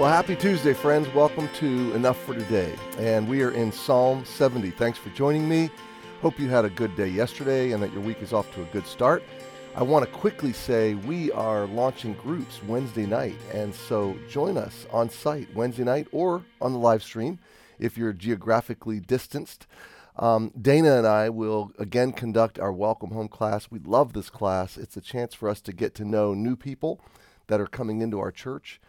Well, happy Tuesday, friends. Welcome to Enough for Today. And we are in Psalm 70. Thanks for joining me. Hope you had a good day yesterday and that your week is off to a good start. I want to quickly say we are launching groups Wednesday night. And so join us on site Wednesday night or on the live stream if you're geographically distanced. Um, Dana and I will again conduct our welcome home class. We love this class. It's a chance for us to get to know new people that are coming into our church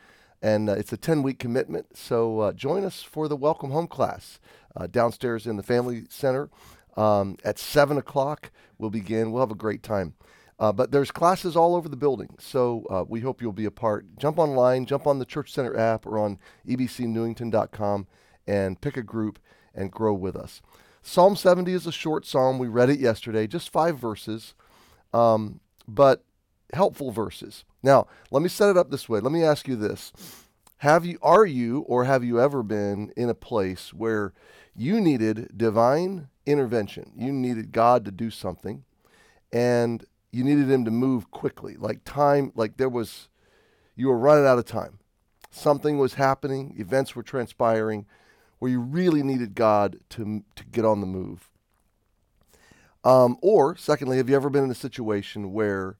and uh, it's a 10 week commitment. So uh, join us for the Welcome Home class uh, downstairs in the Family Center um, at 7 o'clock. We'll begin. We'll have a great time. Uh, but there's classes all over the building, so uh, we hope you'll be a part. Jump online, jump on the Church Center app or on ebcnewington.com and pick a group and grow with us. Psalm 70 is a short psalm. We read it yesterday, just five verses, um, but helpful verses. Now, let me set it up this way. Let me ask you this. Have you are you or have you ever been in a place where you needed divine intervention? You needed God to do something and you needed him to move quickly. Like time like there was you were running out of time. Something was happening, events were transpiring where you really needed God to to get on the move. Um, or secondly, have you ever been in a situation where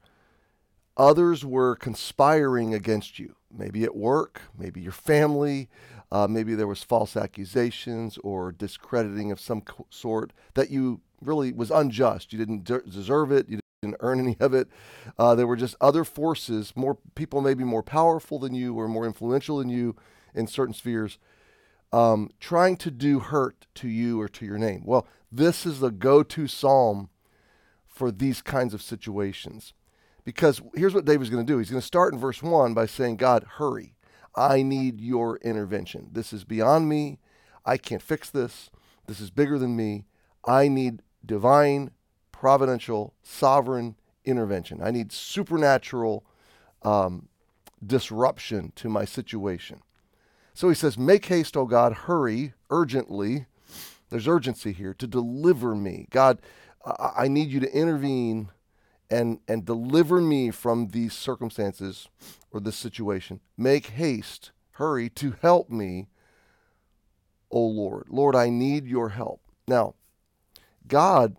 others were conspiring against you, maybe at work, maybe your family, uh, maybe there was false accusations or discrediting of some sort that you really was unjust. You didn't de- deserve it. You didn't earn any of it. Uh, there were just other forces, more people maybe more powerful than you or more influential than you in certain spheres, um, trying to do hurt to you or to your name. Well, this is the go-to psalm for these kinds of situations. Because here's what David's going to do. He's going to start in verse 1 by saying, God, hurry. I need your intervention. This is beyond me. I can't fix this. This is bigger than me. I need divine, providential, sovereign intervention. I need supernatural um, disruption to my situation. So he says, Make haste, O God, hurry, urgently. There's urgency here to deliver me. God, I, I need you to intervene and and deliver me from these circumstances or this situation. Make haste, hurry to help me, O Lord. Lord, I need your help. Now, God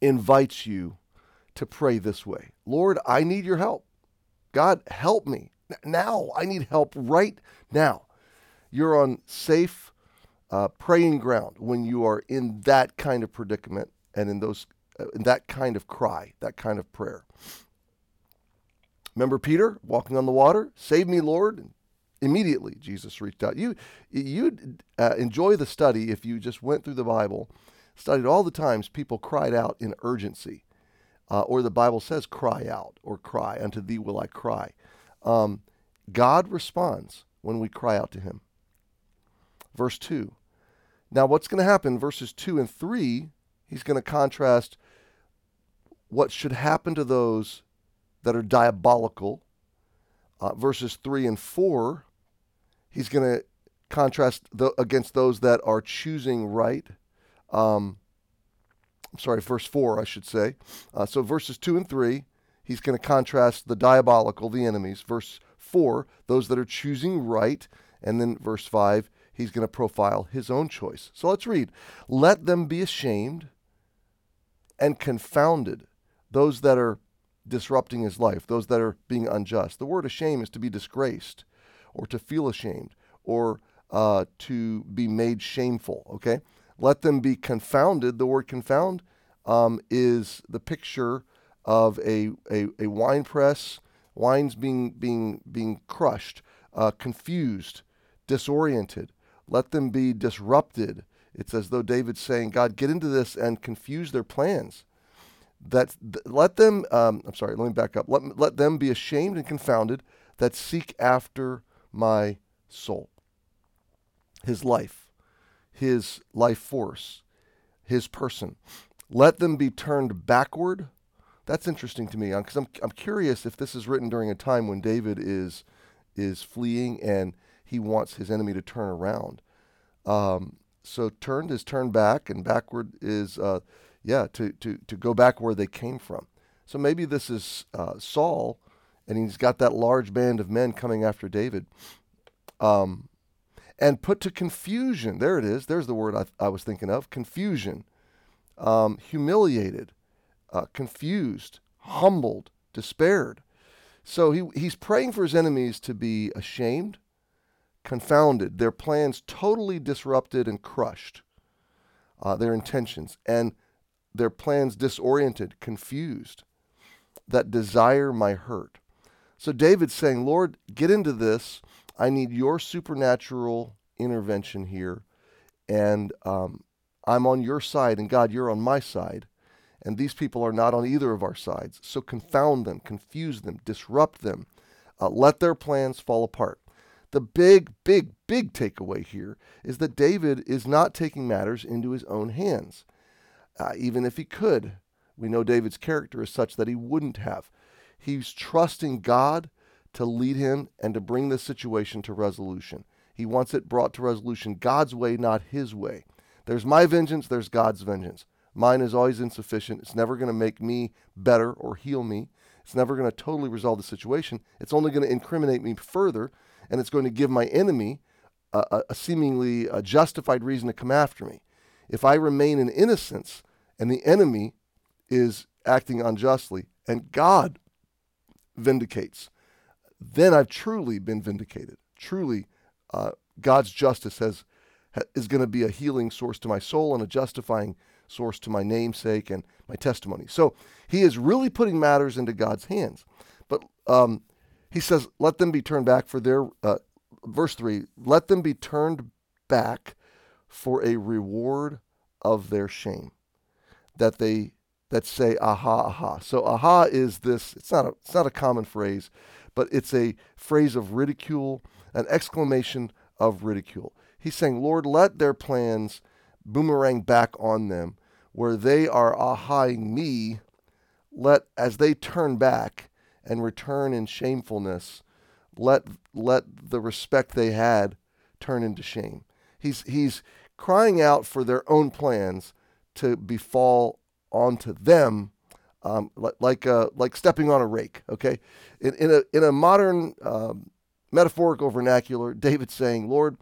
invites you to pray this way. Lord, I need your help. God, help me. Now, I need help right now. You're on safe uh, praying ground when you are in that kind of predicament and in those that kind of cry, that kind of prayer. Remember Peter walking on the water? Save me, Lord. And immediately Jesus reached out. You you'd uh, enjoy the study if you just went through the Bible, studied all the times people cried out in urgency, uh, or the Bible says cry out or cry unto thee will I cry. Um, God responds when we cry out to Him. Verse two. Now, what's going to happen? Verses two and three. He's going to contrast what should happen to those that are diabolical. Uh, verses 3 and 4, he's going to contrast the, against those that are choosing right. Um, I'm sorry, verse 4, I should say. Uh, so verses 2 and 3, he's going to contrast the diabolical, the enemies. Verse 4, those that are choosing right. And then verse 5, he's going to profile his own choice. So let's read. Let them be ashamed and confounded those that are disrupting his life, those that are being unjust. The word ashamed is to be disgraced or to feel ashamed or uh, to be made shameful, okay? Let them be confounded. The word confound um, is the picture of a, a, a, wine press, wines being, being, being crushed, uh, confused, disoriented. Let them be disrupted. It's as though David's saying, God, get into this and confuse their plans. That let them um, i'm sorry let me back up. Let, let them be ashamed and confounded that seek after my soul his life his life force his person. Let them be turned backward. That's interesting to me because I'm, I'm curious if this is written during a time when david is is fleeing and he wants his enemy to turn around. Um, so turned is turned back and backward is uh, yeah, to, to, to go back where they came from. So maybe this is uh, Saul, and he's got that large band of men coming after David. Um, and put to confusion. There it is. There's the word I, I was thinking of confusion. Um, humiliated, uh, confused, humbled, despaired. So he, he's praying for his enemies to be ashamed, confounded, their plans totally disrupted and crushed, uh, their intentions, and their plans disoriented, confused, that desire my hurt. So David's saying, Lord, get into this. I need your supernatural intervention here. And um, I'm on your side, and God, you're on my side. And these people are not on either of our sides. So confound them, confuse them, disrupt them, uh, let their plans fall apart. The big, big, big takeaway here is that David is not taking matters into his own hands. Uh, even if he could, we know David's character is such that he wouldn't have. He's trusting God to lead him and to bring this situation to resolution. He wants it brought to resolution God's way, not his way. There's my vengeance, there's God's vengeance. Mine is always insufficient. It's never going to make me better or heal me. It's never going to totally resolve the situation. It's only going to incriminate me further, and it's going to give my enemy a, a seemingly a justified reason to come after me. If I remain in innocence and the enemy is acting unjustly and God vindicates, then I've truly been vindicated. Truly, uh, God's justice has is going to be a healing source to my soul and a justifying source to my namesake and my testimony. So he is really putting matters into God's hands. But um, he says, "Let them be turned back for their." Uh, verse three. Let them be turned back for a reward of their shame, that they that say aha aha. So aha is this. It's not a it's not a common phrase, but it's a phrase of ridicule, an exclamation of ridicule. He's saying, Lord, let their plans boomerang back on them, where they are ahaing me. Let as they turn back and return in shamefulness, let let the respect they had turn into shame. He's he's crying out for their own plans to befall onto them, um, like uh, like stepping on a rake. Okay, in, in a in a modern um, metaphorical vernacular, David's saying, "Lord,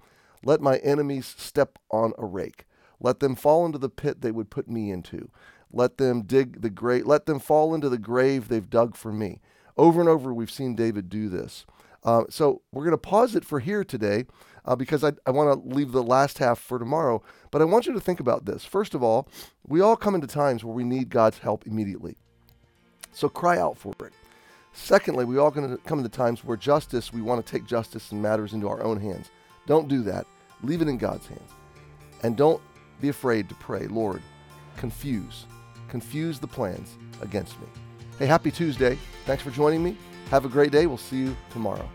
let my enemies step on a rake. Let them fall into the pit they would put me into. Let them dig the grave. Let them fall into the grave they've dug for me." Over and over, we've seen David do this. Uh, so we're going to pause it for here today uh, because I, I want to leave the last half for tomorrow. But I want you to think about this. First of all, we all come into times where we need God's help immediately. So cry out for it. Secondly, we all going to come into times where justice, we want to take justice and matters into our own hands. Don't do that. Leave it in God's hands. And don't be afraid to pray, Lord, confuse, confuse the plans against me. Hey, happy Tuesday. Thanks for joining me. Have a great day. We'll see you tomorrow.